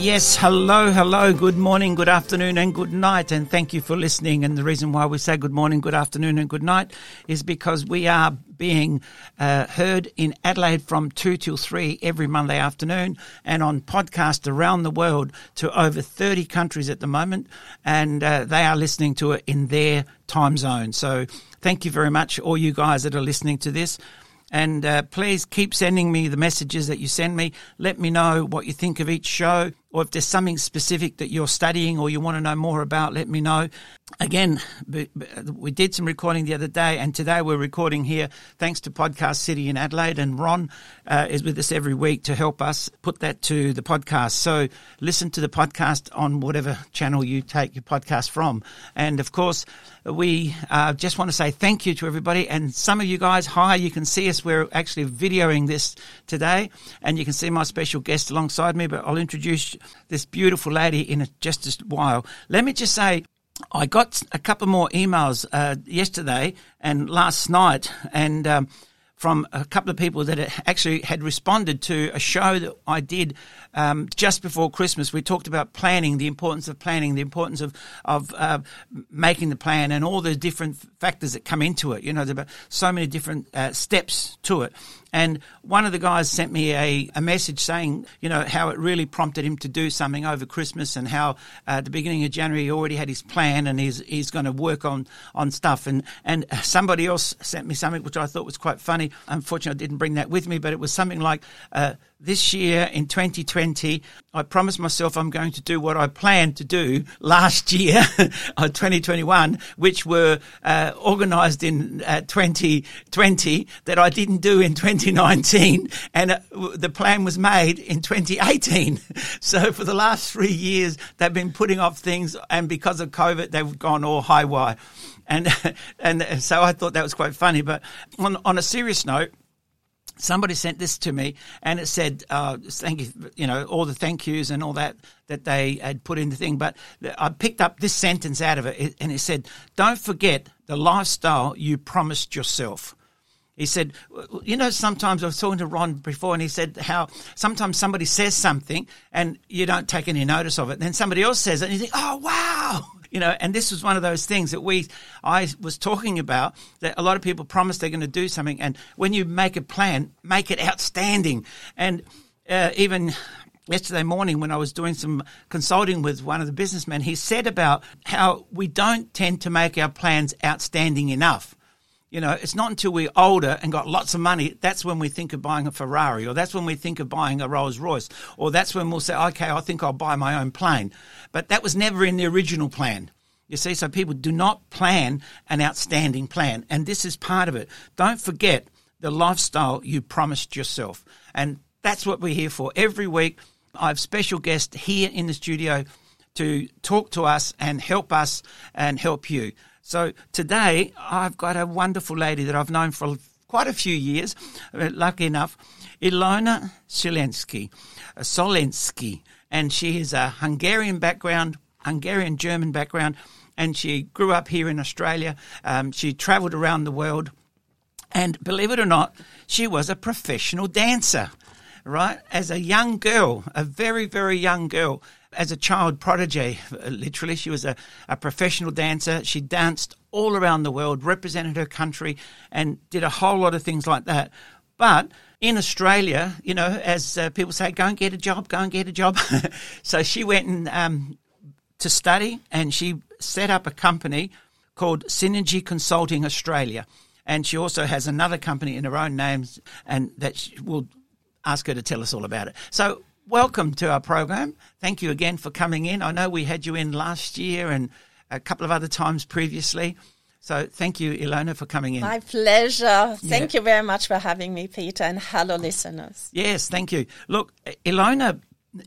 Yes, hello, hello, good morning, good afternoon, and good night, and thank you for listening. And the reason why we say good morning, good afternoon, and good night is because we are being uh, heard in Adelaide from 2 till 3 every Monday afternoon and on podcast around the world to over 30 countries at the moment, and uh, they are listening to it in their time zone. So thank you very much, all you guys that are listening to this. And uh, please keep sending me the messages that you send me. Let me know what you think of each show, or if there's something specific that you're studying or you want to know more about, let me know. Again, we did some recording the other day, and today we're recording here thanks to Podcast City in Adelaide. And Ron uh, is with us every week to help us put that to the podcast. So listen to the podcast on whatever channel you take your podcast from. And of course, we uh, just want to say thank you to everybody. And some of you guys, hi, you can see us. We're actually videoing this today, and you can see my special guest alongside me. But I'll introduce this beautiful lady in just a while. Let me just say, I got a couple more emails uh, yesterday and last night, and um, from a couple of people that actually had responded to a show that I did um, just before Christmas. We talked about planning, the importance of planning, the importance of of uh, making the plan, and all the different factors that come into it. You know, there are so many different uh, steps to it. And one of the guys sent me a, a message saying, you know, how it really prompted him to do something over Christmas and how uh, at the beginning of January he already had his plan and he's, he's going to work on, on stuff. And, and somebody else sent me something which I thought was quite funny. Unfortunately, I didn't bring that with me, but it was something like, uh, this year in 2020, I promised myself I'm going to do what I planned to do last year, 2021, which were uh, organised in uh, 2020 that I didn't do in 2019, and uh, the plan was made in 2018. So for the last three years, they've been putting off things, and because of COVID, they've gone all high wire. And and so I thought that was quite funny. But on on a serious note somebody sent this to me and it said uh, thank you you know all the thank yous and all that that they had put in the thing but i picked up this sentence out of it and it said don't forget the lifestyle you promised yourself he said, you know, sometimes I was talking to Ron before and he said how sometimes somebody says something and you don't take any notice of it. And then somebody else says it and you think, oh, wow you know, and this was one of those things that we, I was talking about that a lot of people promise they're going to do something. And when you make a plan, make it outstanding. And uh, even yesterday morning when I was doing some consulting with one of the businessmen, he said about how we don't tend to make our plans outstanding enough. You know, it's not until we're older and got lots of money that's when we think of buying a Ferrari, or that's when we think of buying a Rolls Royce, or that's when we'll say, okay, I think I'll buy my own plane. But that was never in the original plan. You see, so people do not plan an outstanding plan, and this is part of it. Don't forget the lifestyle you promised yourself, and that's what we're here for. Every week, I have special guests here in the studio to talk to us and help us and help you. So today I've got a wonderful lady that I've known for quite a few years, uh, lucky enough, Ilona Silensky, uh, Solensky, and she has a Hungarian background, Hungarian German background, and she grew up here in Australia. Um, she travelled around the world, and believe it or not, she was a professional dancer. Right, as a young girl, a very, very young girl, as a child prodigy, literally. She was a, a professional dancer. She danced all around the world, represented her country, and did a whole lot of things like that. But in Australia, you know, as uh, people say, go and get a job, go and get a job. so she went and um, to study, and she set up a company called Synergy Consulting Australia. And she also has another company in her own name, and that we'll ask her to tell us all about it. So welcome to our program. Thank you again for coming in. I know we had you in last year and a couple of other times previously. So thank you, Ilona, for coming in. My pleasure. Thank yeah. you very much for having me, Peter, and hello, listeners. Yes, thank you. Look, Ilona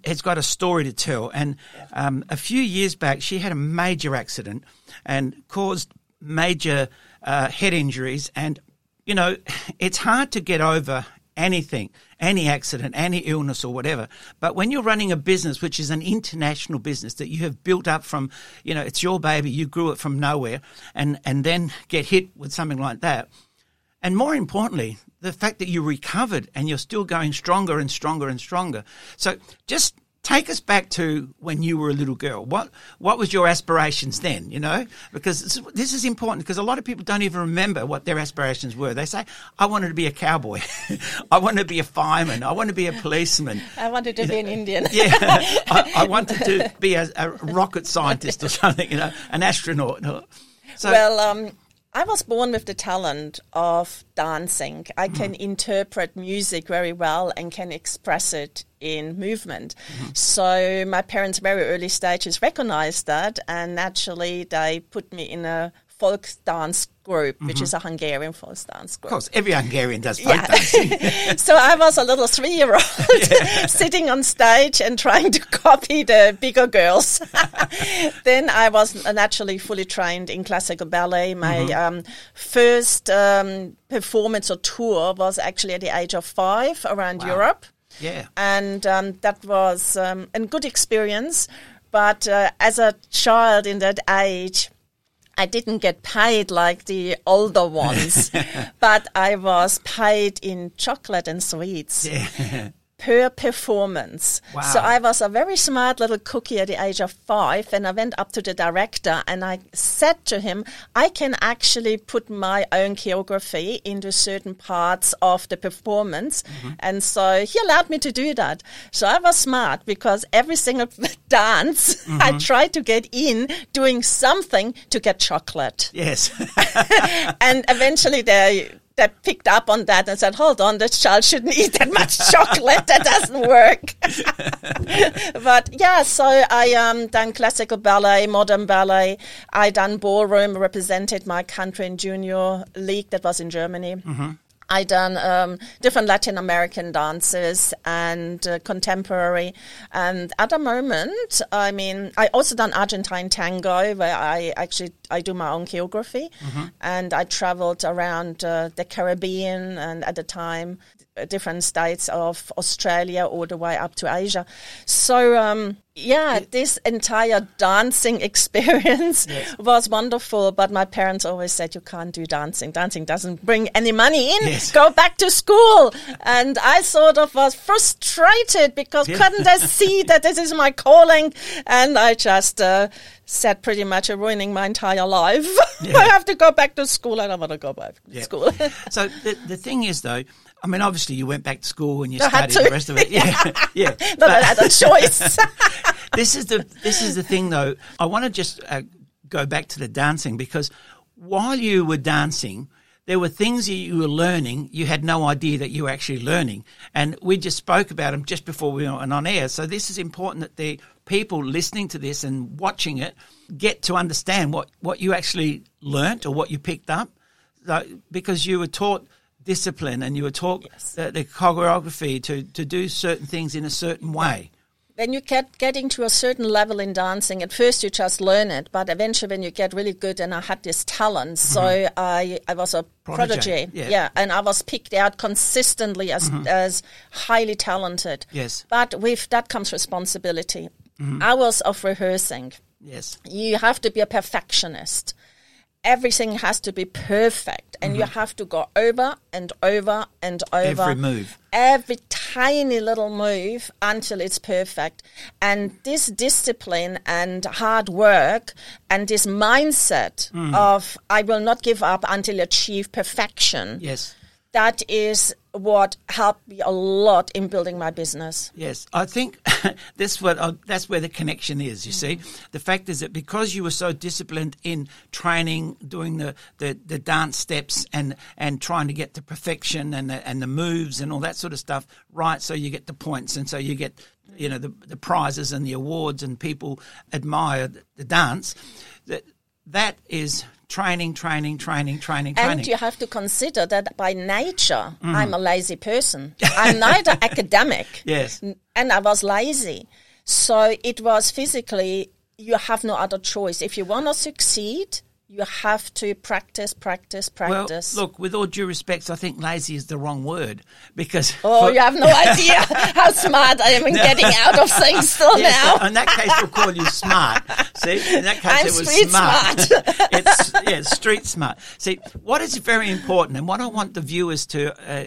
has got a story to tell, and um, a few years back, she had a major accident and caused major uh, head injuries and you know, it's hard to get over anything, any accident, any illness or whatever. But when you're running a business, which is an international business that you have built up from, you know, it's your baby, you grew it from nowhere and, and then get hit with something like that. And more importantly, the fact that you recovered and you're still going stronger and stronger and stronger. So just take us back to when you were a little girl. What what was your aspirations then? You know, because this, this is important because a lot of people don't even remember what their aspirations were. They say, "I wanted to be a cowboy, I wanted to be a fireman, I wanted to be a policeman, I wanted to be an Indian." yeah, I, I, wanted to be a, a, rocket scientist or something. You know, an astronaut. So, well, um, I was born with the talent of dancing. I mm. can interpret music very well and can express it in movement. Mm-hmm. So my parents very early stages recognized that and naturally they put me in a folk dance group, mm-hmm. which is a Hungarian folk dance group. Of course, every Hungarian does folk yeah. dancing. so I was a little three-year-old yeah. sitting on stage and trying to copy the bigger girls. then I was naturally fully trained in classical ballet. My mm-hmm. um, first um, performance or tour was actually at the age of five around wow. Europe. Yeah. And um, that was um, a good experience. But uh, as a child in that age, I didn't get paid like the older ones, but I was paid in chocolate and sweets. Yeah per performance. Wow. So I was a very smart little cookie at the age of five, and I went up to the director and I said to him, I can actually put my own choreography into certain parts of the performance. Mm-hmm. And so he allowed me to do that. So I was smart because every single dance mm-hmm. I tried to get in doing something to get chocolate. Yes. and eventually they that picked up on that and said, hold on, this child shouldn't eat that much chocolate. that doesn't work. but yeah, so I um, done classical ballet, modern ballet. I done ballroom, represented my country in junior league that was in Germany. Mm-hmm. I done um, different Latin American dances and uh, contemporary. And at the moment, I mean, I also done Argentine tango, where I actually I do my own choreography, mm-hmm. and I traveled around uh, the Caribbean and at the time different states of Australia all the way up to Asia. So, um, yeah, this entire dancing experience yes. was wonderful. But my parents always said, you can't do dancing. Dancing doesn't bring any money in. Yes. Go back to school. And I sort of was frustrated because yeah. couldn't I see that this is my calling? And I just, uh, said pretty much ruining my entire life. Yeah. I have to go back to school. And I don't want to go back to yeah. school. so the, the thing is though, I mean, obviously, you went back to school and you studied the rest of it. Yeah, yeah. Not I had a choice. this is the this is the thing, though. I want to just uh, go back to the dancing because while you were dancing, there were things that you were learning you had no idea that you were actually learning, and we just spoke about them just before we went on air. So this is important that the people listening to this and watching it get to understand what what you actually learnt or what you picked up, because you were taught discipline and you were taught yes. the, the, choreography to, to do certain things in a certain way. When you get getting to a certain level in dancing, at first you just learn it, but eventually when you get really good, and I had this talent, mm-hmm. so I I was a prodigy, prodigy yeah. yeah. and I was picked out consistently as mm-hmm. as highly talented. Yes, but with that comes responsibility. Mm-hmm. Hours of rehearsing. Yes, you have to be a perfectionist everything has to be perfect and mm-hmm. you have to go over and over and over every move every tiny little move until it's perfect and this discipline and hard work and this mindset mm. of i will not give up until I achieve perfection yes that is what helped me a lot in building my business. Yes, I think that's what uh, that's where the connection is. You mm-hmm. see, the fact is that because you were so disciplined in training, doing the, the, the dance steps and and trying to get to perfection and the, and the moves and all that sort of stuff right, so you get the points and so you get you know the the prizes and the awards and people admire the, the dance. That that is training, training, training, training, training. And you have to consider that by nature, mm. I'm a lazy person. I'm neither academic. Yes. And I was lazy. So it was physically, you have no other choice. If you want to succeed, You have to practice, practice, practice. Well, look, with all due respect, I think lazy is the wrong word because. Oh, for- you have no idea how smart I am in getting out of things still Yes, now. in that case, we'll call you smart. See, in that case, I'm it was street smart. smart. it's yeah, street smart. See, what is very important, and what I want the viewers to. Uh,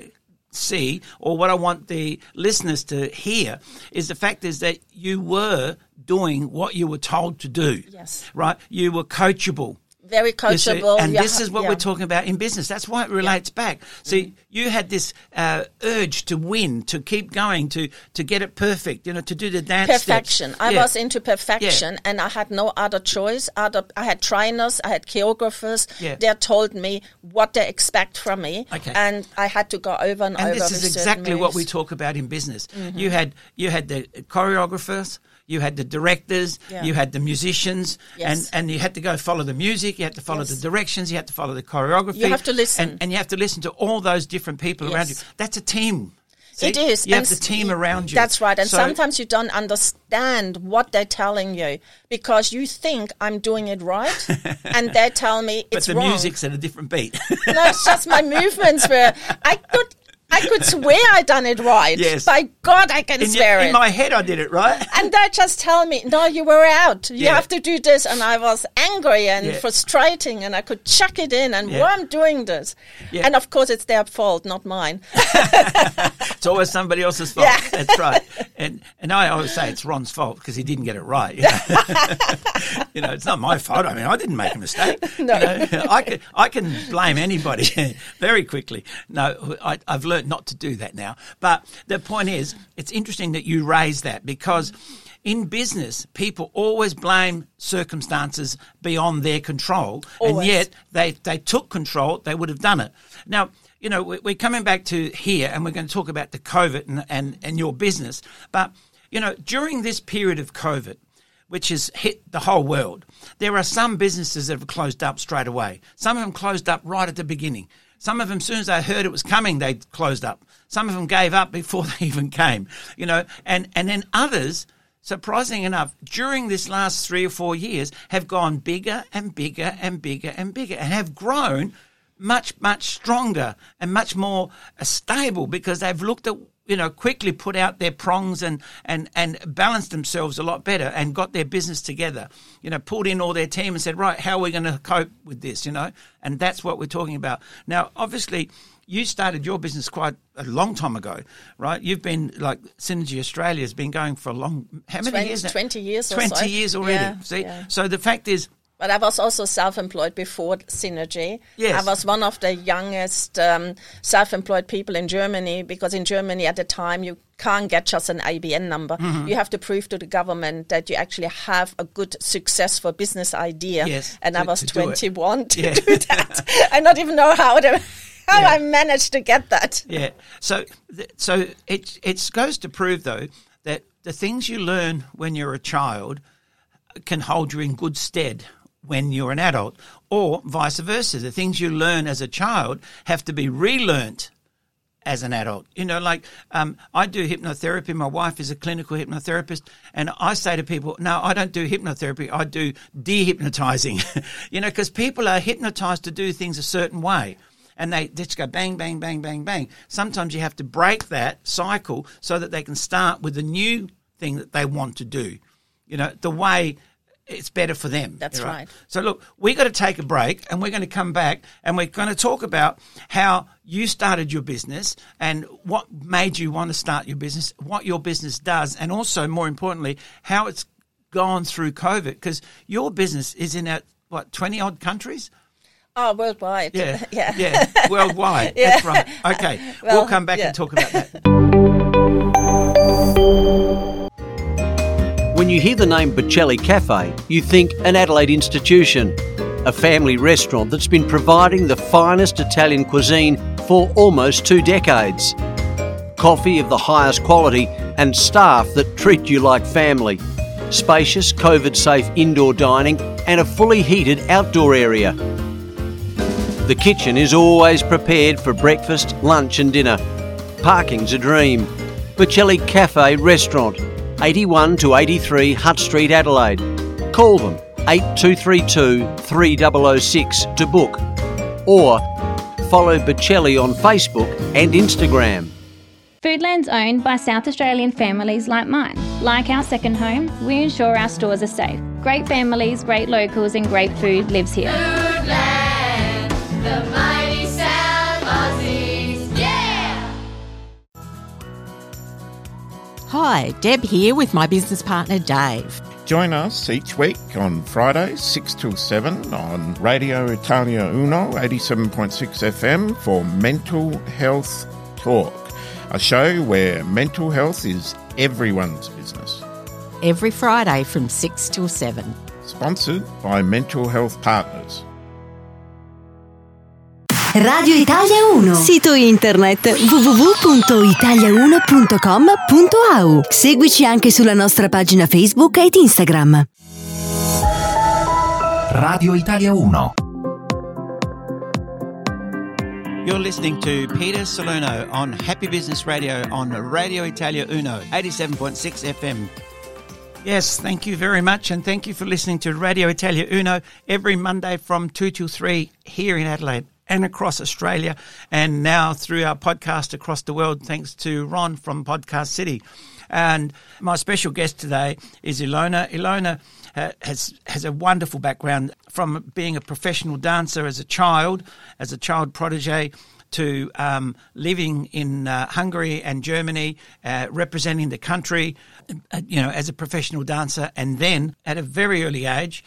See, or what I want the listeners to hear is the fact is that you were doing what you were told to do. Yes. Right? You were coachable. Very see, coachable. and You this is what yeah. we're talking about in business. That's why it relates back. See, you had this uh, urge to win, to keep going, to to get it perfect. You know, to do the dance steps. perfection. I Yeah. was into perfection, and I had no other choice. Other, I had trainers, I had choreographers. Yeah. They told me what they expect from me, Okay. and I had to go over and, and over. this is exactly what we talk about in business. You had you had the choreographers, you had the directors, Yeah. you had the musicians, Yes. and and you had to go follow the music, you had to follow Yes. the directions, you had to follow the choreography. You have to listen. and, and you have to listen to all those different people around you. That's a team. See? It is. You have the team around you. That's right. And So- sometimes you don't understand what they're telling you because you think I'm doing it right, and they tell me it's wrong. but the wrong. music's at a different beat. No, it's just my movements were. I could. I could swear I done it right. Yes. By God, I can in, swear your- it. in my head, I did it right. and they just tell me, no, you were out. You Yeah. have to do this. And I was angry and Yeah. frustrating and I could chuck it in and Yeah. why I'm doing this. And of course, it's their fault, not mine. It's always somebody else's fault. Yeah. That's right. And and I always say it's Ron's fault because he didn't get it right. You know? You know, it's not my fault. I mean, I didn't make a mistake. No. You know, I can I can blame anybody very quickly. No, I, I've learned not to do that now. But the point is, it's interesting that you raise that because. In business, people always blame circumstances beyond their control, and yet they they took control, they would have done it. Now, you know, we- we're coming back to here, and we're going to talk about the COVID and and, and your business. But you know, during this period of COVID, which has hit the whole world, there are some businesses that have closed up straight away. Some of them closed up right at the beginning. Some of them, as soon as they heard it was coming, they closed up. Some of them gave up before they even came. You know, and and then others surprising enough, during this last three or four years, have gone bigger and bigger and bigger and bigger and have grown much, much stronger and much more uh, stable because they've looked at, you know, quickly put out their prongs and, and, and balanced themselves a lot better and got their business together. You know, pulled in all their team and said, right, how are we going to cope with this, you know? And that's what we're talking about. Now, obviously, you started your business quite a long time ago, right? You've been like Synergy Australia has been going for a long. How many 20 years? now? 20 years or Twenty so. years already. Yeah, See, yeah. so the fact is, But I was also self-employed before Synergy. Yes. I was one of the youngest um, self-employed people in Germany because in Germany at the time you can't get just an ABN number. Mm-hmm. You have to prove to the government that you actually have a good, successful business idea. Yes, and I was to 21 to Yeah. do that. I don't even know how to, how Yeah. I managed to get that. yeah. So, th- so it it goes to prove though that the things you learn when you're a child can hold you in good stead when you're an adult, or vice versa. The things you learn as a child have to be relearned as an adult. You know, like um, I do hypnotherapy. My wife is a clinical hypnotherapist, and I say to people, "No, I don't do hypnotherapy. I do dehypnotizing." you know, because people are hypnotized to do things a certain way. And they just go bang, bang, bang, bang, bang. Sometimes you have to break that cycle so that they can start with the new thing that they want to do. You know, the way it's better for them. That's right. So look, we've got to take a break and we're going to come back and we're going to talk about how you started your business and what made you want to start your business, what your business does, and also more importantly, how it's gone through COVID because your business is in at what, 20 odd countries? Oh, worldwide. Yeah. yeah. Yeah. Worldwide. Yeah. That's right. Okay. Well, we'll come back yeah. and talk about that. When you hear the name Bocelli Cafe, you think an Adelaide institution, a family restaurant that's been providing the finest Italian cuisine for almost two decades. Coffee of the highest quality and staff that treat you like family. Spacious, COVID safe indoor dining and a fully heated outdoor area. The kitchen is always prepared for breakfast, lunch, and dinner. Parking's a dream. Bocelli Cafe Restaurant, 81 to 83 Hutt Street, Adelaide. Call them 8232 3006 to book or follow Bocelli on Facebook and Instagram. Foodland's owned by South Australian families like mine. Like our second home, we ensure our stores are safe. Great families, great locals, and great food lives here. Foodland, Hi, Deb here with my business partner Dave. Join us each week on Fridays, 6 till 7 on Radio Italia Uno 87.6 FM for Mental Health Talk, a show where mental health is everyone's business. Every Friday from 6 till 7. Sponsored by Mental Health Partners. Radio Italia 1. Sito internet www.italia1.com.au. Seguici anche sulla nostra pagina Facebook ed Instagram. Radio Italia 1. You're listening to Peter Salerno on Happy Business Radio on Radio Italia Uno, 87.6 FM. Yes, thank you very much, and thank you for listening to Radio Italia Uno every Monday from 2 till 3 here in Adelaide and across Australia, and now through our podcast across the world, thanks to Ron from Podcast City. And my special guest today is Ilona. Ilona uh, has has a wonderful background from being a professional dancer as a child, as a child protege, to um, living in uh, Hungary and Germany, uh, representing the country, uh, you know, as a professional dancer, and then at a very early age.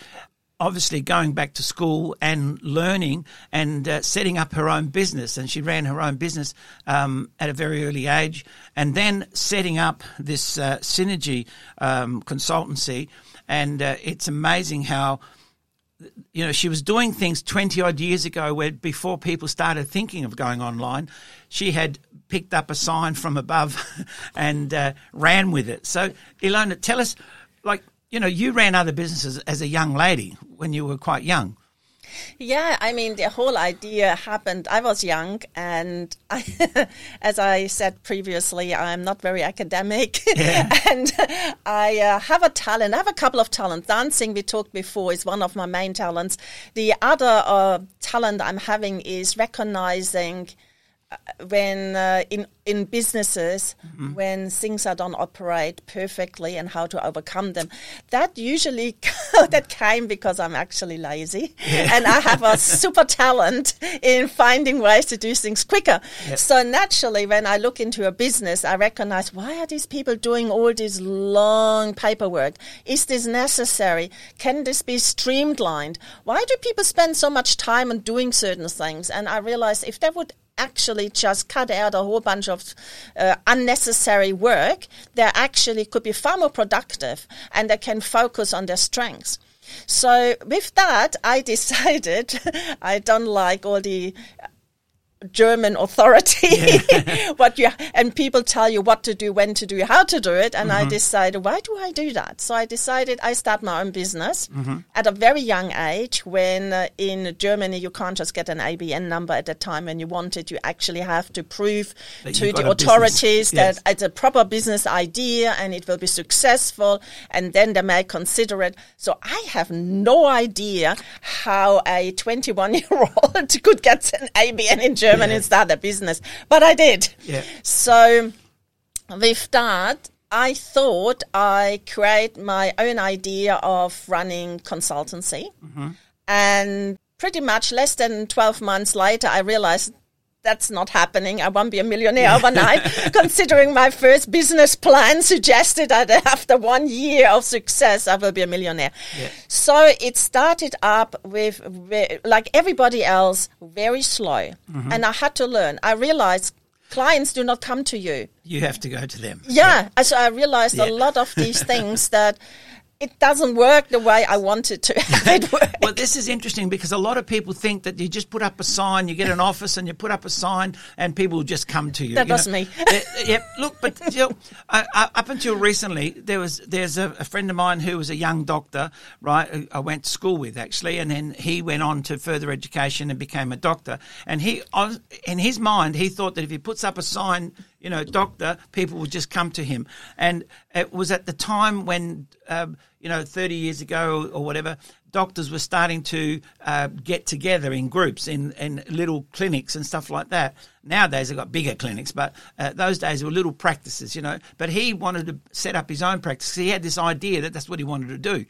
Obviously, going back to school and learning and uh, setting up her own business, and she ran her own business um, at a very early age, and then setting up this uh, synergy um, consultancy. And uh, it's amazing how you know, she was doing things 20 odd years ago where before people started thinking of going online, she had picked up a sign from above and uh, ran with it. So, Ilona, tell us, you know, you ran other businesses as a young lady when you were quite young. Yeah, I mean, the whole idea happened. I was young, and I, as I said previously, I'm not very academic, Yeah. and I uh, have a talent. I have a couple of talents. Dancing, we talked before, is one of my main talents. The other uh, talent I'm having is recognizing when uh, in in businesses when things are don't operate perfectly and how to overcome them. That usually that came because i'm actually lazy. And i have a super talent in finding ways to do things quicker. So naturally when i look into a business i recognize why are these people doing all this long paperwork? Is this necessary? Can this be streamlined? Why do people spend so much time on doing certain things? And i realize if they would actually just cut out a whole bunch of uh, unnecessary work, they actually could be far more productive and they can focus on their strengths. So with that, I decided I don't like all the German authority, what you and people tell you what to do, when to do, how to do it, and I decided why do I do that? So I decided I start my own business at a very young age. When uh, in Germany you can't just get an ABN number at the time when you want it, you actually have to prove That to the authorities Yes. that it's a proper business idea and it will be successful, and then they may consider it. So I have no idea how a 21 year old could get an ABN in Germany and start a business, but I did. Yeah. So with that, I thought I create my own idea of running consultancy, mm-hmm. and pretty much less than 12 months later, I realized that's not happening. I won't be a millionaire overnight, considering my first business plan suggested that after one year of success, I will be a millionaire. So it started up with, like everybody else, very slow. Mm-hmm. And I had to learn. I realized clients do not come to you. You have to go to them. Yeah. So I realized Yeah. a lot of these things that it doesn't work the way I wanted to have it work. Well, this is interesting because a lot of people think that you just put up a sign, you get an office, and you put up a sign, and people will just come to you. That you was know. me. Uh, Yep. Look, but you know, I, up until recently, there was there's a, a friend of mine who was a young doctor, right? who I went to school with actually, and then he went on to further education and became a doctor. And he, in his mind, he thought that if he puts up a sign, you know, doctor, people would just come to him. And it was at the time when. Um, you know, 30 years ago or whatever, doctors were starting to uh, get together in groups in, in little clinics and stuff like that. Nowadays, they've got bigger clinics, but uh, those days were little practices, you know. But he wanted to set up his own practice. He had this idea that that's what he wanted to do.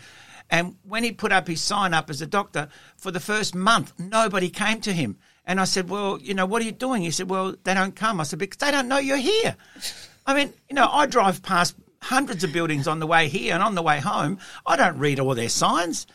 And when he put up his sign up as a doctor, for the first month, nobody came to him. And I said, Well, you know, what are you doing? He said, Well, they don't come. I said, Because they don't know you're here. I mean, you know, I drive past hundreds of buildings on the way here and on the way home. I don't read all their signs.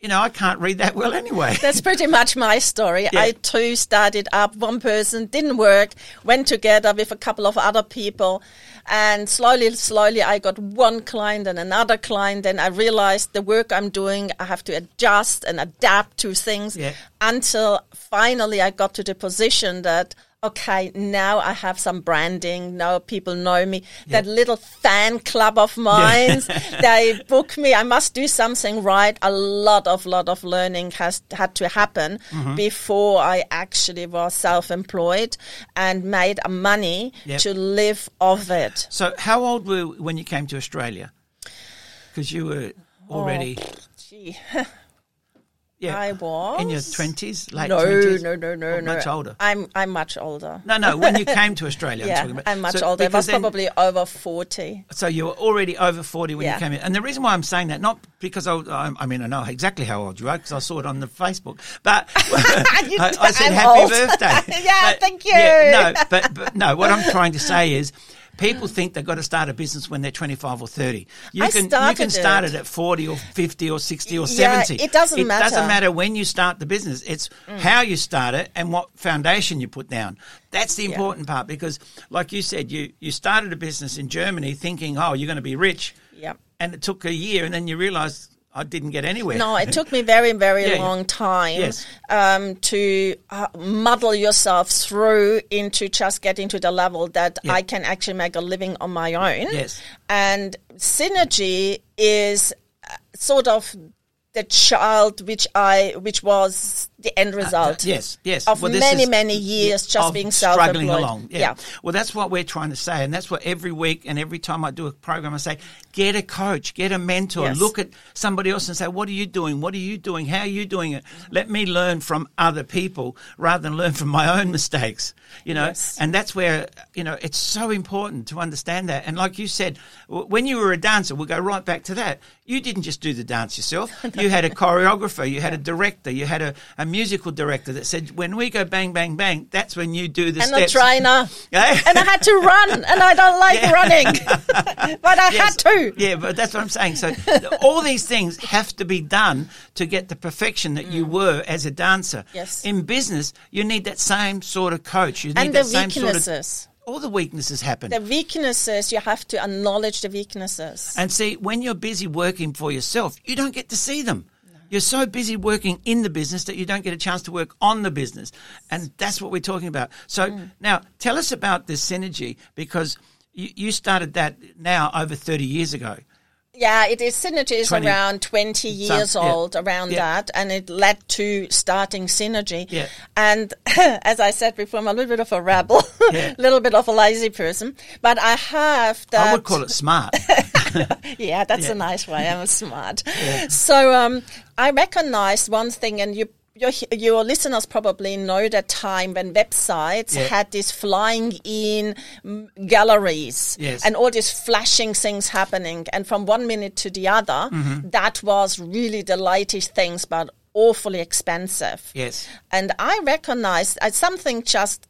You know, I can't read that well anyway. That's pretty much my story. Yeah. I too started up. One person didn't work, went together with a couple of other people, and slowly, slowly, I got one client and another client. And I realized the work I'm doing, I have to adjust and adapt to things Yeah. until finally I got to the position that. Okay, now I have some branding. Now people know me. That little fan club of mine, they book me. I must do something right. A lot of lot of learning has had to happen Mm-hmm. before I actually was self-employed and made money Yep. to live off it. So, how old were you when you came to Australia? Because you were already, Gee, yeah, I was in your twenties, late no, twenties. no, no, no, Or no. much older. I'm I'm much older. No, no. When you came to Australia, I'm talking about. I'm much So- older. I was then- probably over forty. So you were already over 40 when Yeah. you came in. And the reason why I'm saying that, not because I, I, I mean, I know exactly how old you are because I saw it on the Facebook, but I, I said I'm happy old. birthday. Yeah, But- thank you. Yeah, no, but, but no, what I'm trying to say is people think they've got to start a business when they're 25 or 30. You I can, you can start it. it at 40 or 50 or 60 or Yeah, 70. it doesn't It doesn't matter. matter when you start the business. It's mm. how you start it and what foundation you put down. That's the important part because, like you said, you, you started a business in Germany thinking, oh, you're going to be rich. Yep. And it took a year, and then you realise I didn't get anywhere. No, it took me very, very Yeah, long time Yes. um, to uh, muddle yourself through into just getting to the level that Yeah. I can actually make a living on my own. Yes. And synergy is uh, sort of the child which I, which was the end result. Uh, Yes, yes. Of Well, many, is- many years just of being struggling self-employed. along. Yeah. Yeah. Well, that's what we're trying to say, and that's what every week and every time I do a program, I say, get a coach, get a mentor, Yes. look at somebody else and say, what are you doing? What are you doing? How are you doing it? Let me learn from other people rather than learn from my own mistakes. You know, Yes. and that's where you know it's so important to understand that. And like you said, when you were a dancer, we'll go right back to that. You didn't just do the dance yourself. You had a choreographer, you had a director, you had a, a musical director that said, when we go bang, bang, bang, that's when you do the And steps. a trainer. And I had to run, and I don't like Yeah. running. but I Yes. had to. Yeah, but that's what I'm saying. So all these things have to be done to get the perfection that you were as a dancer. Mm. Yes. In business, you need that same sort of coach. You need And the that same sort of weaknesses. all the weaknesses happen. The weaknesses, you have to acknowledge the weaknesses. And see, when you're busy working for yourself, you don't get to see them. You're so busy working in the business that you don't get a chance to work on the business. And that's what we're talking about. So Mm. now tell us about this synergy because you, you started that now over 30 years ago. Yeah, it is Synergy is 20 around 20 years yeah. old, around Yeah. that, and it led to starting Synergy. Yeah. And as I said before, I'm a little bit of a rebel, a little bit of a lazy person, but I have that. I would call it smart. Yeah, that's Yeah. a nice way. I'm smart. So um, I recognized one thing, and you. Your, your listeners probably know that time when websites Yeah. had these flying in galleries Yes. and all these flashing things happening. And from one minute to the other, Mm-hmm. that was really the latest things, but awfully expensive. yes. And I recognized uh, something just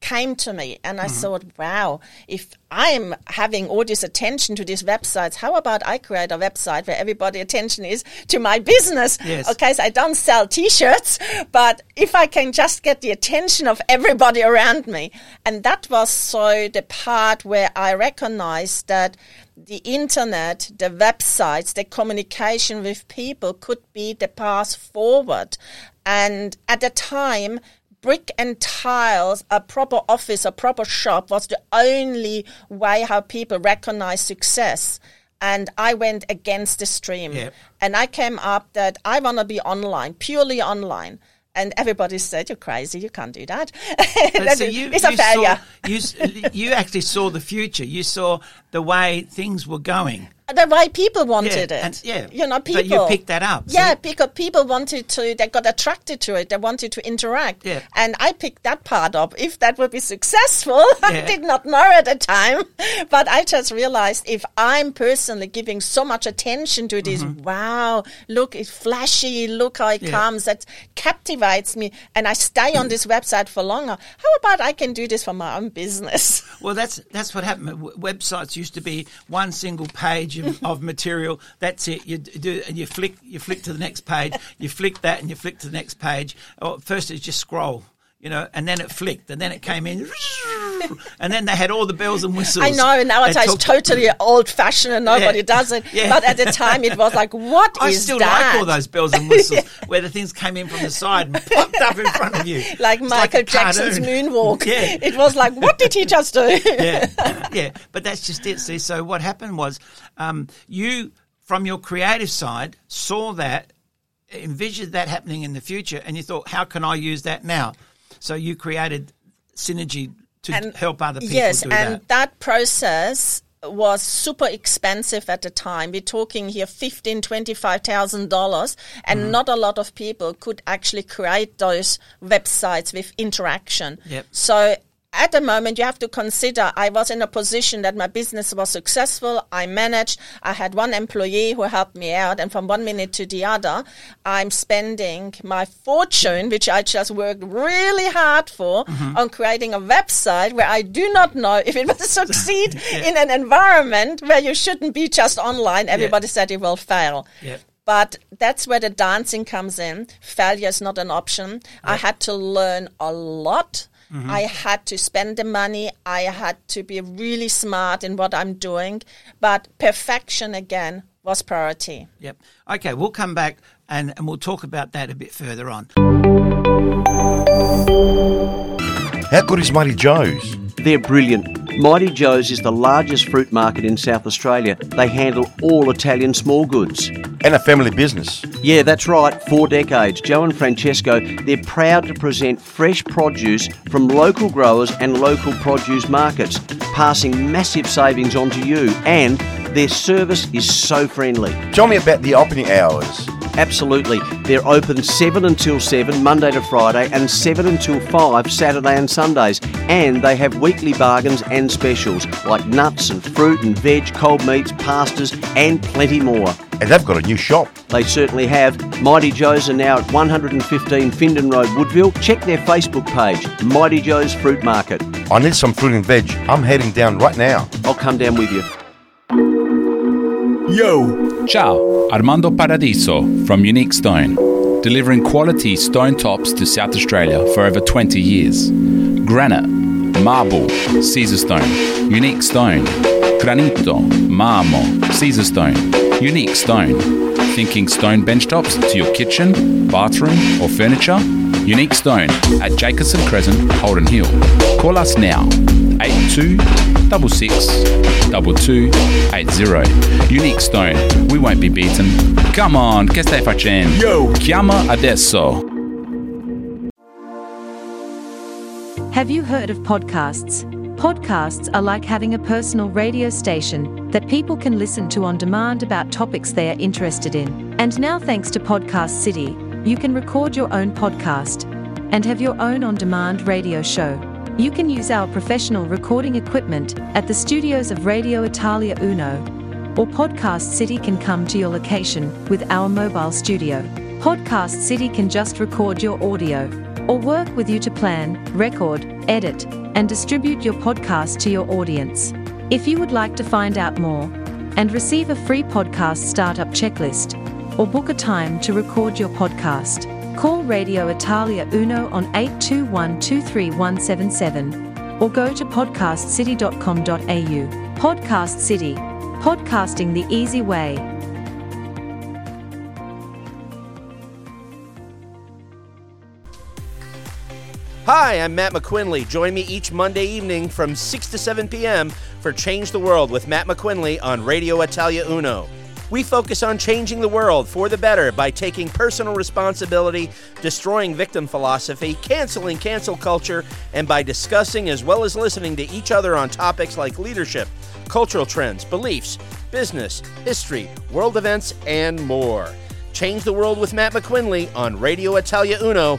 came to me and I Mm-hmm. thought, wow, if I'm having all this attention to these websites, how about I create a website where everybody attention is to my business? Yes. Okay, so I don't sell t-shirts, but if I can just get the attention of everybody around me. And that was so the part where I recognized that the internet, the websites, the communication with people could be the path forward. And at the time, brick and tiles, a proper office, a proper shop was the only way how people recognize success. And I went against the stream. Yep. And I came up that I want to be online, purely online. And everybody said, you're crazy, you can't do that. So you, it's a failure. Saw, you, you actually saw the future. You saw the way things were going. The right people wanted Yeah, it. yeah. you know, people. But you picked that up, so- Yeah, because people wanted to. They got attracted to it. They wanted to interact. Yeah. and I picked that part up. If that would be successful, I did not know at the time, but I just realized if I'm personally giving so much attention to this, wow, look, it's flashy. Look how it Mm-hmm. Yeah. comes. That captivates me, and I stay on this website for longer. How about I can do this for my own business? Well, that's that's what happened. W- websites used to be one single page of, of material. That's it. You do and you flick you flick to the next page. You flick that and you flick to the next page. Or first it's just scroll, you know, and then it flicked, and then it came in, and then they had all the bells and whistles. I know and nowadays it's totally old fashioned and nobody Yeah. does it. Yeah. But at the time it was like, what is I still that? like all those bells and whistles where the things came in from the side and popped up in front of you. Like It's Michael a Jackson's cartoon. moonwalk. Yeah. It was like, what did he just do? yeah, yeah. But that's just it. See, so what happened was, um, you from your creative side saw that, envisioned that happening in the future, and you thought, how can I use that now? So you created synergy to And- help other people yes, and that. that. process was super expensive at the time. We're talking here fifteen, twenty-five thousand dollars, and Mm-hmm. not a lot of people could actually create those websites with interaction. Yep. So at the moment, you have to consider I was in a position that my business was successful. I managed. I had one employee who helped me out, and from one minute to the other, I'm spending my fortune, which I just worked really hard for, mm-hmm. on creating a website where I do not know if it will succeed in an environment where you shouldn't be just online. Everybody said it will fail. Yep. But that's where the dancing comes in. Failure is not an option. I had to learn a lot. Mm-hmm. I had to spend the money. I had to be really smart in what I'm doing. But perfection again was priority. Yep. Okay, we'll come back and, and we'll talk about that a bit further on. How good is Mighty Joe's? They're brilliant. Mighty Joe's is the largest fruit market in South Australia. They handle all Italian small goods. And a family business. Yeah, that's right, four decades. Joe and Francesco, they're proud to present fresh produce from local growers and local produce markets, passing massive savings on to you. And their service is so friendly. Tell me about the opening hours. Absolutely. They're open 7 until 7, Monday to Friday, and 7 until 5, Saturday and Sundays. And they have weekly bargains and specials like nuts and fruit and veg, cold meats, pastas, and plenty more. And they've got a new shop. They certainly have. Mighty Joe's are now at 115 Findon Road, Woodville. Check their Facebook page, Mighty Joe's Fruit Market. I need some fruit and veg. I'm heading down right now. I'll come down with you. Yo! Ciao, Armando Paradiso from Unique Stone, delivering quality stone tops to South Australia for over 20 years. Granite, marble, Caesar stone, unique stone, granito, marmo, Caesar stone, unique stone. Thinking stone benchtops to your kitchen, bathroom, or furniture? Unique Stone at Jacobson Crescent, Holden Hill. Call us now, 82 66 2280. Unique Stone, we won't be beaten. Come on, che stai facendo? Yo! Chiama adesso. Have you heard of podcasts? Podcasts are like having a personal radio station that people can listen to on demand about topics they are interested in. And now, thanks to Podcast City, you can record your own podcast and have your own on demand radio show. You can use our professional recording equipment at the studios of Radio Italia Uno, or Podcast City can come to your location with our mobile studio. Podcast City can just record your audio or work with you to plan, record, edit, and distribute your podcast to your audience. If you would like to find out more and receive a free podcast startup checklist or book a time to record your podcast, call Radio Italia Uno on 821 23177 or go to podcastcity.com.au. Podcast City. Podcasting the easy way. Hi, I'm Matt McQuinley. Join me each Monday evening from 6 to 7 p.m. for Change the World with Matt McQuinley on Radio Italia Uno. We focus on changing the world for the better by taking personal responsibility, destroying victim philosophy, canceling cancel culture, and by discussing as well as listening to each other on topics like leadership, cultural trends, beliefs, business, history, world events, and more. Change the world with Matt McQuinley on Radio Italia Uno,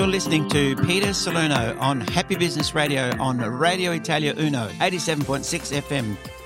You're listening to Peter Salerno on Happy Business Radio on Radio Italia Uno, 87.6 FM.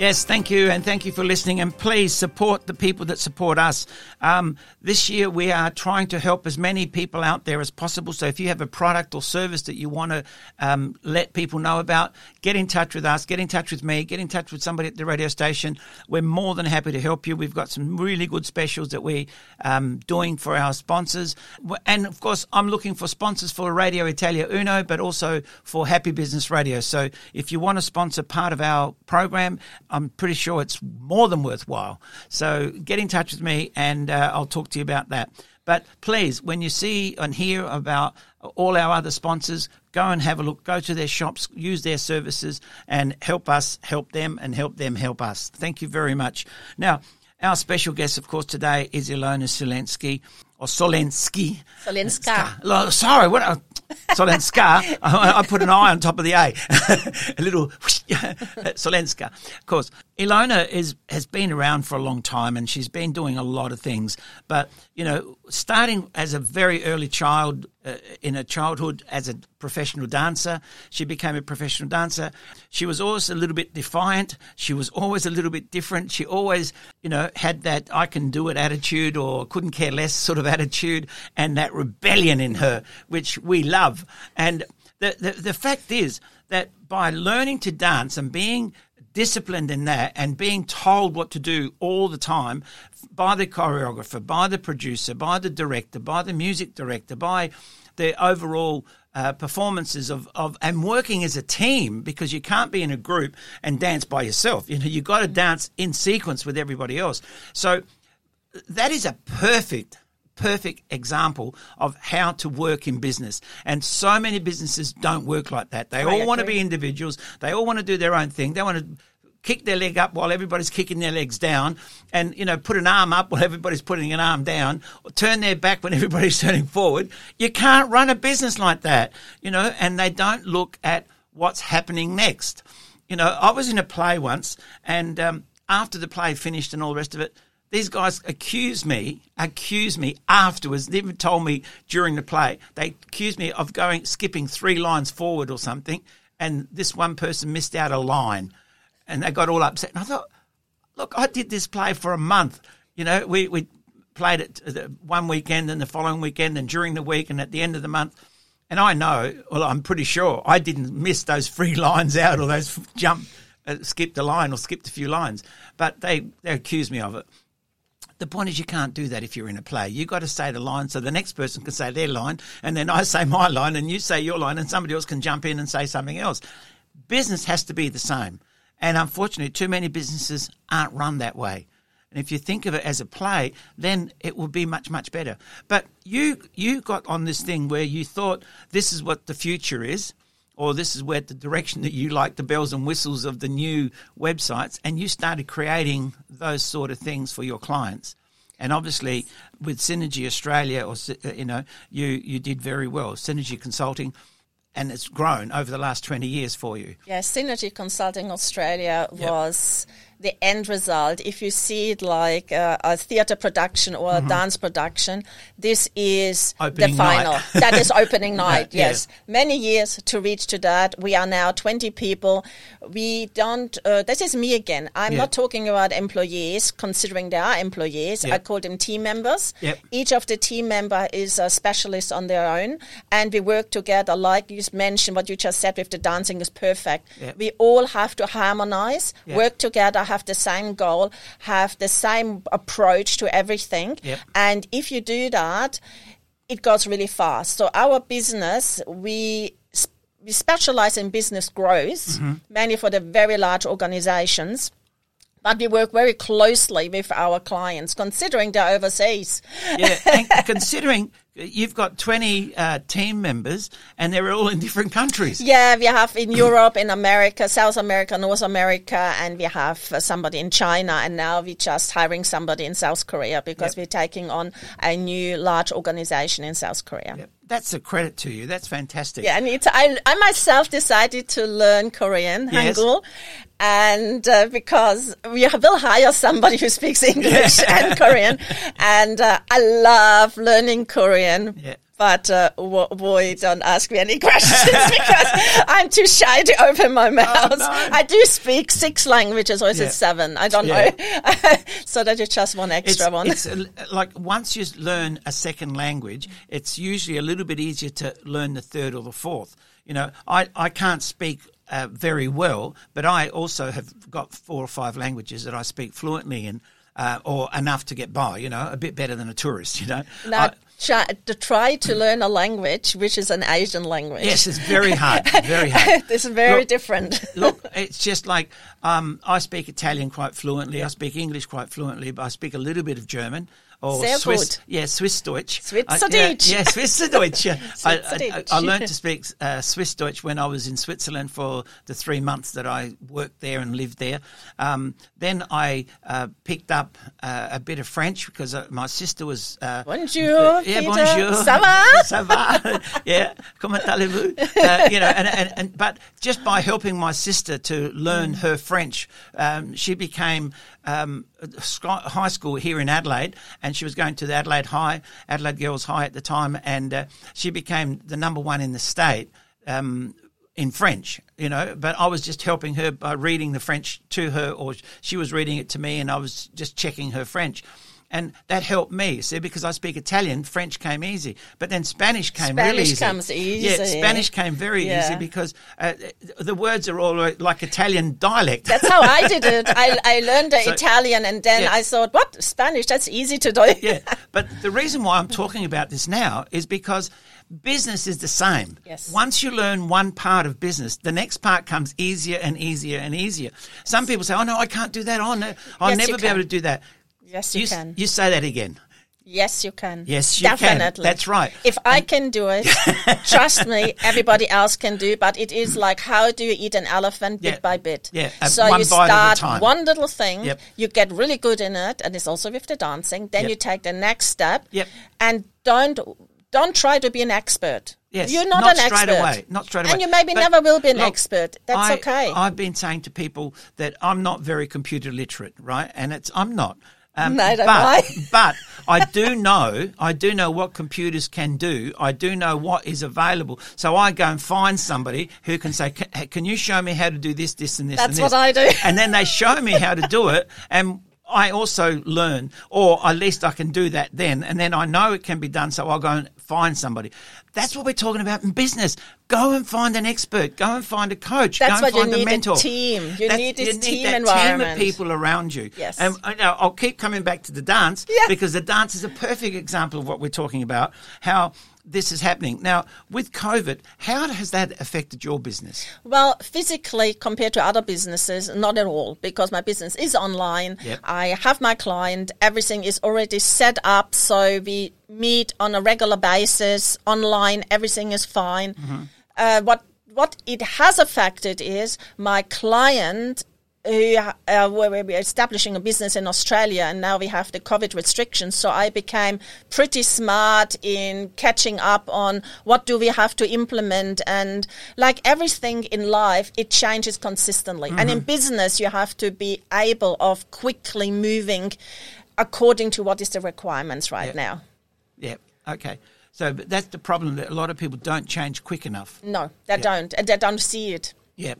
Yes, thank you, and thank you for listening. And please support the people that support us. Um, this year, we are trying to help as many people out there as possible. So, if you have a product or service that you want to um, let people know about, get in touch with us, get in touch with me, get in touch with somebody at the radio station. We're more than happy to help you. We've got some really good specials that we're um, doing for our sponsors. And of course, I'm looking for sponsors for Radio Italia Uno, but also for Happy Business Radio. So, if you want to sponsor part of our program, I'm pretty sure it's more than worthwhile. So get in touch with me and uh, I'll talk to you about that. But please, when you see and hear about all our other sponsors, go and have a look, go to their shops, use their services, and help us help them and help them help us. Thank you very much. Now, our special guest, of course, today is Ilona Solensky, or Solensky. Solenska. Sorry, what? Uh, Solenska. I, I put an I on top of the A. a little Solenska. Of course, Ilona is has been around for a long time, and she's been doing a lot of things. But you know, starting as a very early child, uh, in her childhood as a professional dancer, she became a professional dancer. She was always a little bit defiant. She was always a little bit different. She always, you know, had that I can do it attitude or couldn't care less sort of attitude, and that rebellion in her, which we love. And the, the, the fact is that by learning to dance and being disciplined in that and being told what to do all the time by the choreographer, by the producer, by the director, by the music director, by the overall uh, performances of, of and working as a team because you can't be in a group and dance by yourself. You know, you've got to dance in sequence with everybody else. So that is a perfect perfect example of how to work in business. And so many businesses don't work like that. They all want to be individuals. They all want to do their own thing. They want to kick their leg up while everybody's kicking their legs down and you know put an arm up while everybody's putting an arm down or turn their back when everybody's turning forward you can't run a business like that you know and they don't look at what's happening next you know i was in a play once and um, after the play finished and all the rest of it these guys accused me, accused me afterwards. They even told me during the play. They accused me of going skipping three lines forward or something, and this one person missed out a line, and they got all upset. And I thought, look, I did this play for a month. You know, we we played it one weekend and the following weekend and during the week and at the end of the month. And I know, well, I'm pretty sure I didn't miss those three lines out or those jump, uh, skipped a line or skipped a few lines, but they they accused me of it. The point is, you can't do that if you're in a play. You've got to say the line so the next person can say their line, and then I say my line, and you say your line, and somebody else can jump in and say something else. Business has to be the same. And unfortunately, too many businesses aren't run that way. And if you think of it as a play, then it will be much, much better. But you you got on this thing where you thought this is what the future is, or this is where the direction that you like the bells and whistles of the new websites, and you started creating those sort of things for your clients. And obviously, with Synergy Australia, or uh, you know, you you did very well. Synergy Consulting, and it's grown over the last twenty years for you. Yeah, Synergy Consulting Australia was the end result. If you see it like uh, a theatre production or a Mhm. dance production, this is Opening the final. that is opening night. Yeah. Yes, many years to reach to that. We are now twenty people. We don't. Uh, this is me again. I'm Yeah. not talking about employees, considering they are employees. Yeah. I call them team members. Yep. Each of the team member is a specialist on their own, and we work together. Like you mentioned, what you just said with the dancing is perfect. Yep. We all have to harmonize, Yep. work together, have the same goal, have the same approach to everything. Yep. And if you do that, it goes really fast. So our business, we we specialize in business growth, Mhm. mainly for the very large organizations. But we work very closely with our clients, considering they're overseas. Yeah, and considering you've got 20 uh, team members and they're all in different countries. Yeah, we have in Europe, in America, South America, North America, and we have uh, somebody in China, and now we're just hiring somebody in South Korea because Yep. we're taking on a new large organization in South Korea. That's a credit to you. That's fantastic. Yeah, and it's, I, I myself decided to learn Korean, Yes. Hangul, and uh, because we will hire somebody who speaks English and Korean, and uh, I love learning Korean. Yeah. But uh, wo- boy, don't ask me any questions because I'm too shy to open my mouth. I do speak six languages, or is Yeah. it seven? I don't Yeah. know. so that is just one extra it's, one. It's a, like once you learn a second language, it's usually a little bit easier to learn the third or the fourth. You know, I, I can't speak uh, very well, but I also have got four or five languages that I speak fluently in, uh, or enough to get by. You know, a bit better than a tourist. You know, Now, I- try, to try to learn a language which is an Asian language. Yes, it's very hard. Very hard. it's very Look- different. Look, it's just like um, I speak Italian quite fluently. I speak English quite fluently, but I speak a little bit of German or Sehr Swiss. gut. Yeah, Swiss Deutsch. Schweizerdeutsch. I, yeah, yeah. Yeah. I, I, I, I learned to speak uh, Swiss Deutsch when I was in Switzerland for the three months that I worked there and lived there. Um, then I uh, picked up uh, a bit of French because uh, my sister was. Uh, Bonjour, yeah, Peter. bonjour. Ça va? Ça va? yeah. Comment allez-vous? Uh, you know, and, and, and but just by helping my sister to learn her French, um, she became um, high school here in Adelaide, and she was going to the Adelaide High, Adelaide Girls High at the time, and uh, she became the number one in the state. Um, in French, you know, but I was just helping her by reading the French to her, or she was reading it to me, and I was just checking her French. And that helped me, see, because I speak Italian, French came easy. But then Spanish came really Spanish easy. comes easy. Yeah, Spanish came very Yeah. easy because uh, the words are all like Italian dialect. That's how I did it. I, I learned the So- Italian and then Yeah. I thought, what? Spanish? That's easy to do. yeah, but the reason why I'm talking about this now is because business is the same. Yes. Once you learn one part of business, the next part comes easier and easier and easier. Some people say, "Oh no, I can't do that. Oh no, I'll Yes, never be able to do that." Yes, you s- can. You say that again. Yes, you can. Yes, you can. Definitely. That's right. If I can do it, trust me, everybody else can do. But it is like how do you eat an elephant bit by bit? Yeah, uh, So you bite at a start one little thing, Yep. you get really good in it, and it's also with the dancing. Then Yep. you take the next step, Yep. and don't don't try to be an expert. Yes, You're not, not an straight expert. away, not straight away. And you maybe But never will be an look, expert. That's I, okay. I've been saying to people that I'm not very computer literate, right? And it's I'm not. Um, Neither am but, I. but I do know, I do know what computers can do. I do know what is available. So I go and find somebody who can say, "Can, can you show me how to do this, this, and this?" That's and this? what I do. And then they show me how to do it, and I also learn, or at least I can do that then, and then I know it can be done. So I'll go and find somebody. That's what we're talking about in business. Go and find an expert. Go and find a coach. That's go and what you find a mentor. team. You That's- need this team that environment. Team of people around you. Yes. And uh, I know I'll keep coming back to the dance because the dance is a perfect example of what we're talking about. How this is happening now with COVID. How has that affected your business? Well, physically compared to other businesses, not at all, because my business is online. Yep. I have my client, everything is already set up, so we meet on a regular basis online. Everything is fine. Uh, what what it has affected is my client. Who uh, where we were establishing a business in Australia, and now we have the COVID restrictions. So I became pretty smart in catching up on what do we have to implement, and like everything in life, it changes consistently. And in Mhm. business, you have to be able of quickly moving according to what is the requirements right Yeah. now. Yeah. Okay. So but that's the problem that a lot of people don't change quick enough. No, they don't, and they don't see it. Yeah.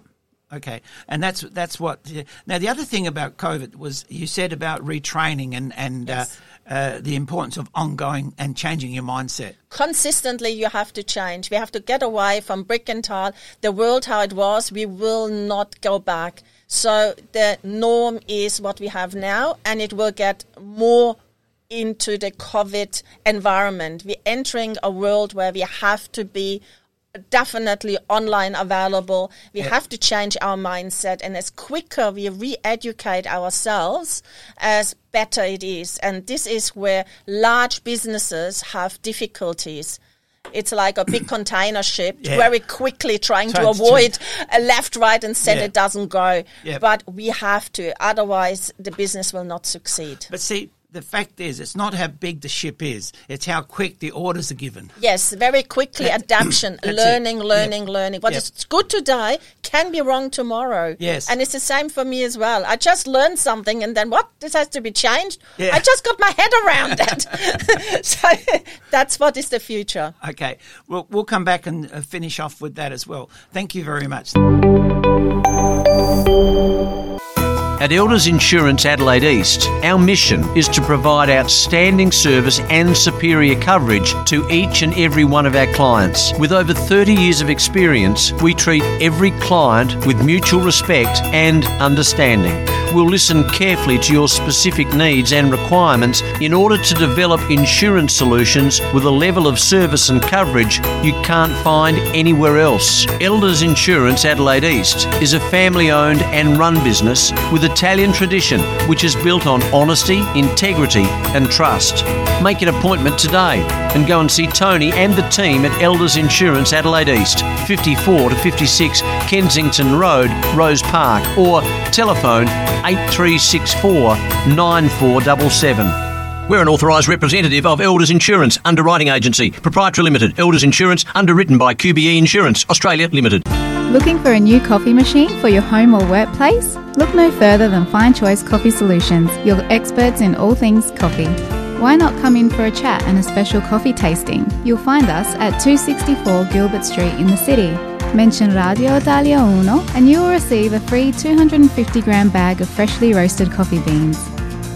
Okay. And that's that's what. Now the other thing about COVID was you said about retraining and and Yes. uh, uh, the importance of ongoing and changing your mindset. consistently you have to change. We have to get away from brick and tile. The world how it was, we will not go back. So the norm is what we have now, and it will get more into the COVID environment. We're entering a world where we have to be definitely online available. We have to change our mindset, and as quicker we re-educate ourselves, as better it is. And this is where large businesses have difficulties. It's like a big container ship, Yeah. very quickly trying to to- avoid a left, right, and center Yeah. doesn't go. But we have to, otherwise the business will not succeed. But see, the fact is, it's not how big the ship is; it's how quick the orders are given. Yes, very quickly That- adaptation, That's it. learning, learning, learning. What Yep. is good today can be wrong tomorrow. Yes. And it's the same for me as well. I just learned something and then what? This has to be changed? Yeah. I just got my head around it. so that's what is the future. Okay, we'll we'll come back and uh, finish off with that as well. Thank you very much. At Elders Insurance Adelaide East, our mission is to provide outstanding service and superior coverage to each and every one of our clients. With over 30 years of experience, we treat every client with mutual respect and understanding. We'll listen carefully to your specific needs and requirements in order to develop insurance solutions with a level of service and coverage you can't find anywhere else. Elders Insurance Adelaide East is a family owned and run business with Italian tradition which is built on honesty, integrity, and trust. Make an appointment today and go and see Tony and the team at Elders Insurance Adelaide East, 54 to 56 Kensington Road, Rose Park, or telephone 8364 9477. We're an authorised representative of Elders Insurance Underwriting Agency, Proprietary Limited, Elders Insurance, underwritten by QBE Insurance, Australia Limited. Looking for a new coffee machine for your home or workplace? Look no further than Fine Choice Coffee Solutions, your experts in all things coffee. Why not come in for a chat and a special coffee tasting? You'll find us at 264 Gilbert Street in the city. Mention Radio Italia Uno and you will receive a free 250 gram bag of freshly roasted coffee beans.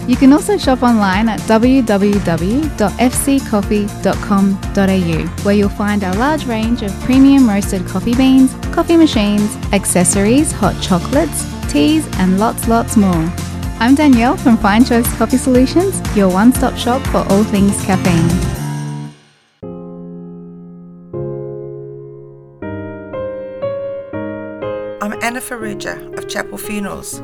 You can also shop online at www.fccoffee.com.au, where you'll find our large range of premium roasted coffee beans, coffee machines, accessories, hot chocolates, teas, and lots, lots more. I'm Danielle from Fine Choice Coffee Solutions, your one stop shop for all things caffeine. I'm Anna Faruja of Chapel Funerals.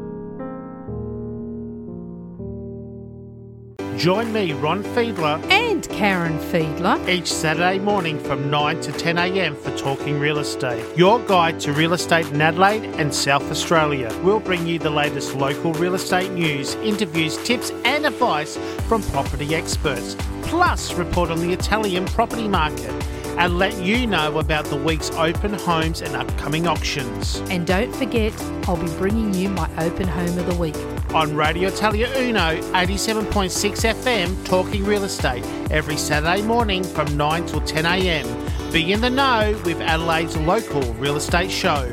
Join me, Ron Fiedler, and Karen Fiedler each Saturday morning from 9 to 10 a.m. for Talking Real Estate, your guide to real estate in Adelaide and South Australia. We'll bring you the latest local real estate news, interviews, tips, and advice from property experts, plus report on the Italian property market and let you know about the week's open homes and upcoming auctions. And don't forget, I'll be bringing you my open home of the week. On Radio Italia Uno, 87.6 FM, Talking Real Estate, every Saturday morning from 9 till 10 a.m. Be in the know with Adelaide's local real estate show.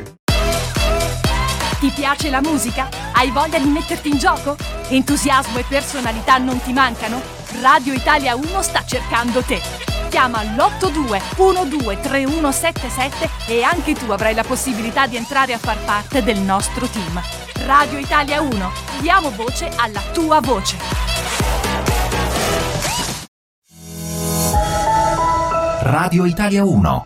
Ti piace la musica? Hai voglia di metterti in gioco? Entusiasmo e personalità non ti mancano? Radio Italia 1 sta cercando te. Chiama l'82 123177 e anche tu avrai la possibilità di entrare a far parte del nostro team. Radio Italia 1, diamo voce alla tua voce. Radio Italia 1.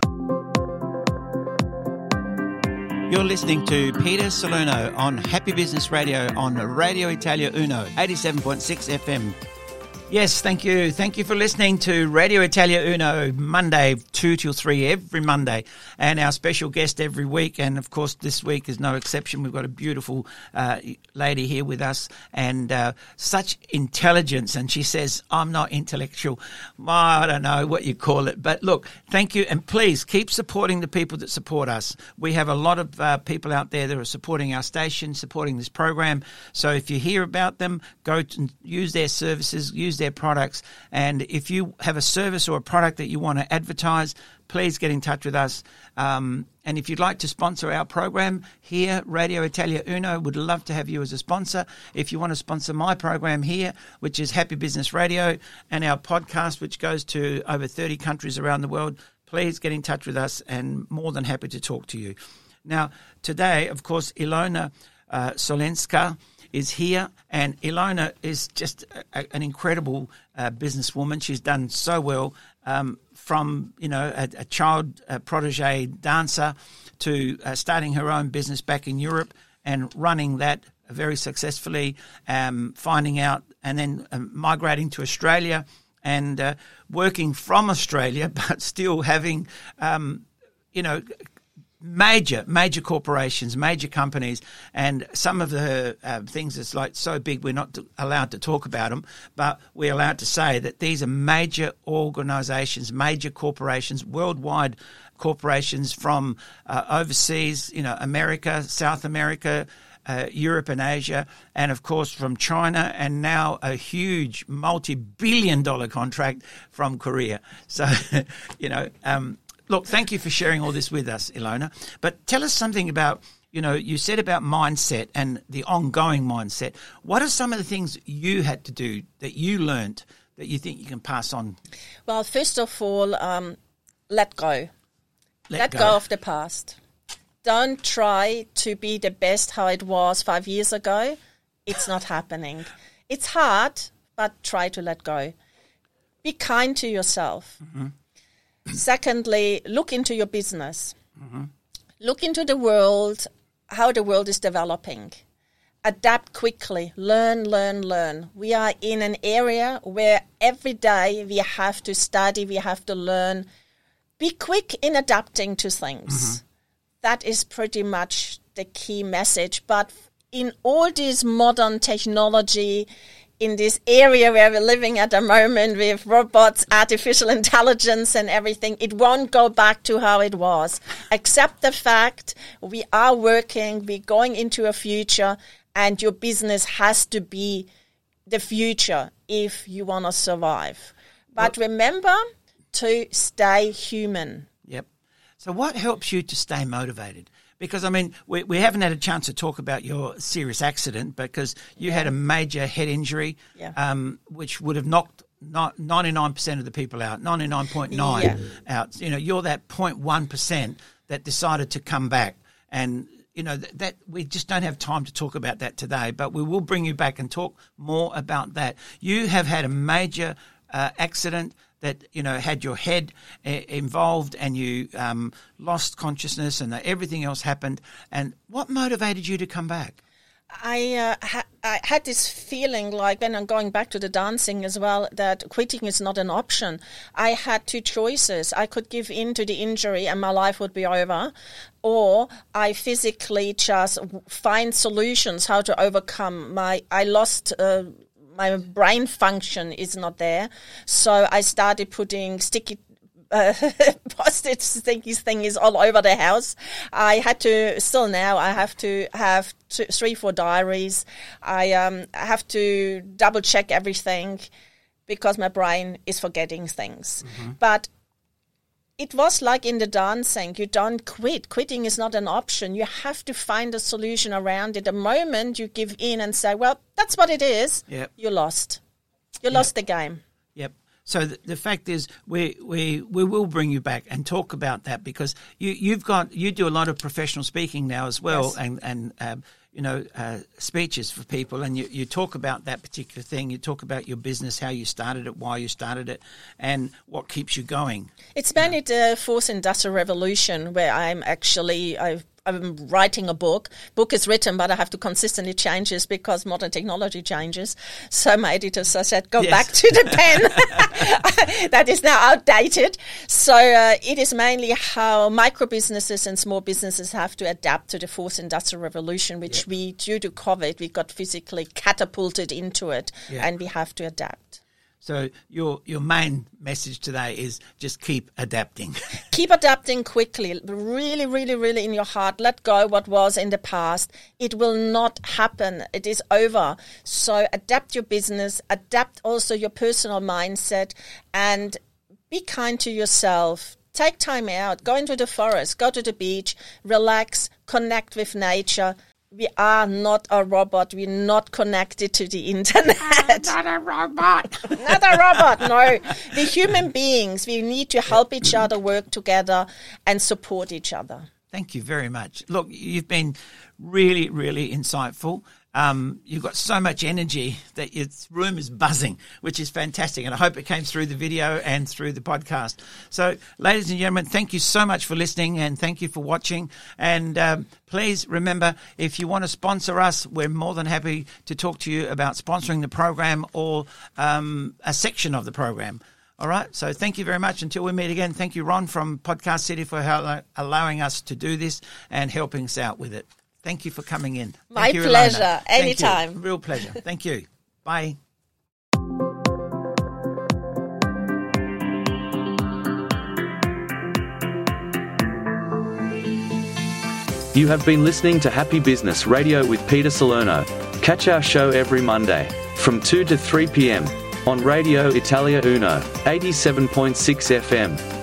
You're listening to Peter Salerno on Happy Business Radio on Radio Italia Uno, 87.6 FM. Yes, thank you. Thank you for listening to Radio Italia Uno, Monday, 2 till 3, every Monday. And our special guest every week. And of course, this week is no exception. We've got a beautiful uh, lady here with us and uh, such intelligence. And she says, I'm not intellectual. I don't know what you call it. But look, thank you. And please keep supporting the people that support us. We have a lot of uh, people out there that are supporting our station, supporting this program. So if you hear about them, go and use their services, use their products. And if you have a service or a product that you want to advertise, please get in touch with us. Um, and if you'd like to sponsor our program here, Radio Italia Uno would love to have you as a sponsor. If you want to sponsor my program here, which is Happy Business Radio, and our podcast, which goes to over 30 countries around the world, please get in touch with us and more than happy to talk to you. Now, today, of course, Ilona uh, Solenska is here, and Ilona is just a, an incredible uh, businesswoman. She's done so well um, from you know a, a child a protege dancer to uh, starting her own business back in Europe and running that very successfully, um, finding out and then um, migrating to Australia and uh, working from Australia, but still having um, you know major, major corporations, major companies, and some of the uh, things that's like so big we're not allowed to talk about them, but we're allowed to say that these are major organisations, major corporations, worldwide corporations from uh, overseas, you know, America, South America. Uh, Europe and Asia, and of course from China, and now a huge multi billion dollar contract from Korea. So, you know, um, look, thank you for sharing all this with us, Ilona. But tell us something about, you know, you said about mindset and the ongoing mindset. What are some of the things you had to do that you learned that you think you can pass on? Well, first of all, um, let go. Let Let, go. go. of the past. Don't try to be the best how it was five years ago. It's not happening. It's hard, but try to let go. Be kind to yourself. Secondly, look into your business. Mm-hmm. Look into the world, how the world is developing. Adapt quickly. Learn, learn, learn. We are in an area where every day we have to study, we have to learn. Be quick in adapting to things. Mm-hmm. That is pretty much the key message. But in all this modern technology, in this area where we're living at the moment with robots, artificial intelligence, and everything, it won't go back to how it was. Accept the fact we are working, we're going into a future, and your business has to be the future if you want to survive. But remember to stay human. Yep. So, what helps you to stay motivated? Because I mean, we, we haven't had a chance to talk about your serious accident because you had a major head injury, Yeah. um, which would have knocked ninety nine percent of the people out, ninety nine point nine Yeah. out. You know, you're that 0.1 percent that decided to come back, and you know that, that we just don't have time to talk about that today. But we will bring you back and talk more about that. You have had a major uh, accident that you know had your head uh, involved and you um, lost consciousness and everything else happened. And what motivated you to come back? I, uh, ha- I had this feeling like when I'm going back to the dancing as well that quitting is not an option. I had two choices. I could give in to the injury and my life would be over, or I physically just find solutions how to overcome my. I lost. Uh, my brain function is not there, so I started putting sticky uh, post-it thingies all over the house. I had to still now. I have to have two, three, four diaries. I um, have to double check everything because my brain is forgetting things. But it was like in the dancing. You don't quit. Quitting is not an option. You have to find a solution around it. The moment you give in and say, "Well, that's what it is," Yep. you lost. You lost the game. Yep. So the, the fact is, we, we we will bring you back and talk about that because you you've got you do a lot of professional speaking now as well, Yes. and and um, you know uh, speeches for people, and you, you talk about that particular thing. You talk about your business, how you started it, why you started it, and what keeps you going. It's mainly the fourth industrial revolution where I'm actually I've, I'm writing a book. Book is written, but I have to consistently change this because modern technology changes. So my editor said, "Go Yes. back to the pen that is now outdated." So uh, it is mainly how micro businesses and small businesses have to adapt to the fourth industrial revolution, which we, due to COVID, we got physically catapulted into it, Yeah. and we have to adapt. So your your main message today is just keep adapting. keep adapting quickly. Really really really in your heart. Let go what was in the past. It will not happen. It is over. So adapt your business. Adapt also your personal mindset. And be kind to yourself. Take time out. Go into the forest. Go to the beach. Relax. Connect with nature we are not a robot. We're not connected to the internet. not a robot. not a robot. No, we're human beings. We need to help each other, work together, and support each other. Thank you very much. Look, you've been really, really insightful. Um, you've got so much energy that your room is buzzing, which is fantastic. And I hope it came through the video and through the podcast. So, ladies and gentlemen, thank you so much for listening and thank you for watching. And um, please remember, if you want to sponsor us, we're more than happy to talk to you about sponsoring the program or um, a section of the program. All right. So thank you very much. Until we meet again, thank you, Ron from Podcast City, for allowing us to do this and helping us out with it. Thank you for coming in. My you, pleasure. Ilona. Thank Anytime. Real pleasure. Thank you. Bye. You have been listening to Happy Business Radio with Peter Salerno. Catch our show every Monday from 2 to 3 p.m. on Radio Italia Uno, 87.6 FM.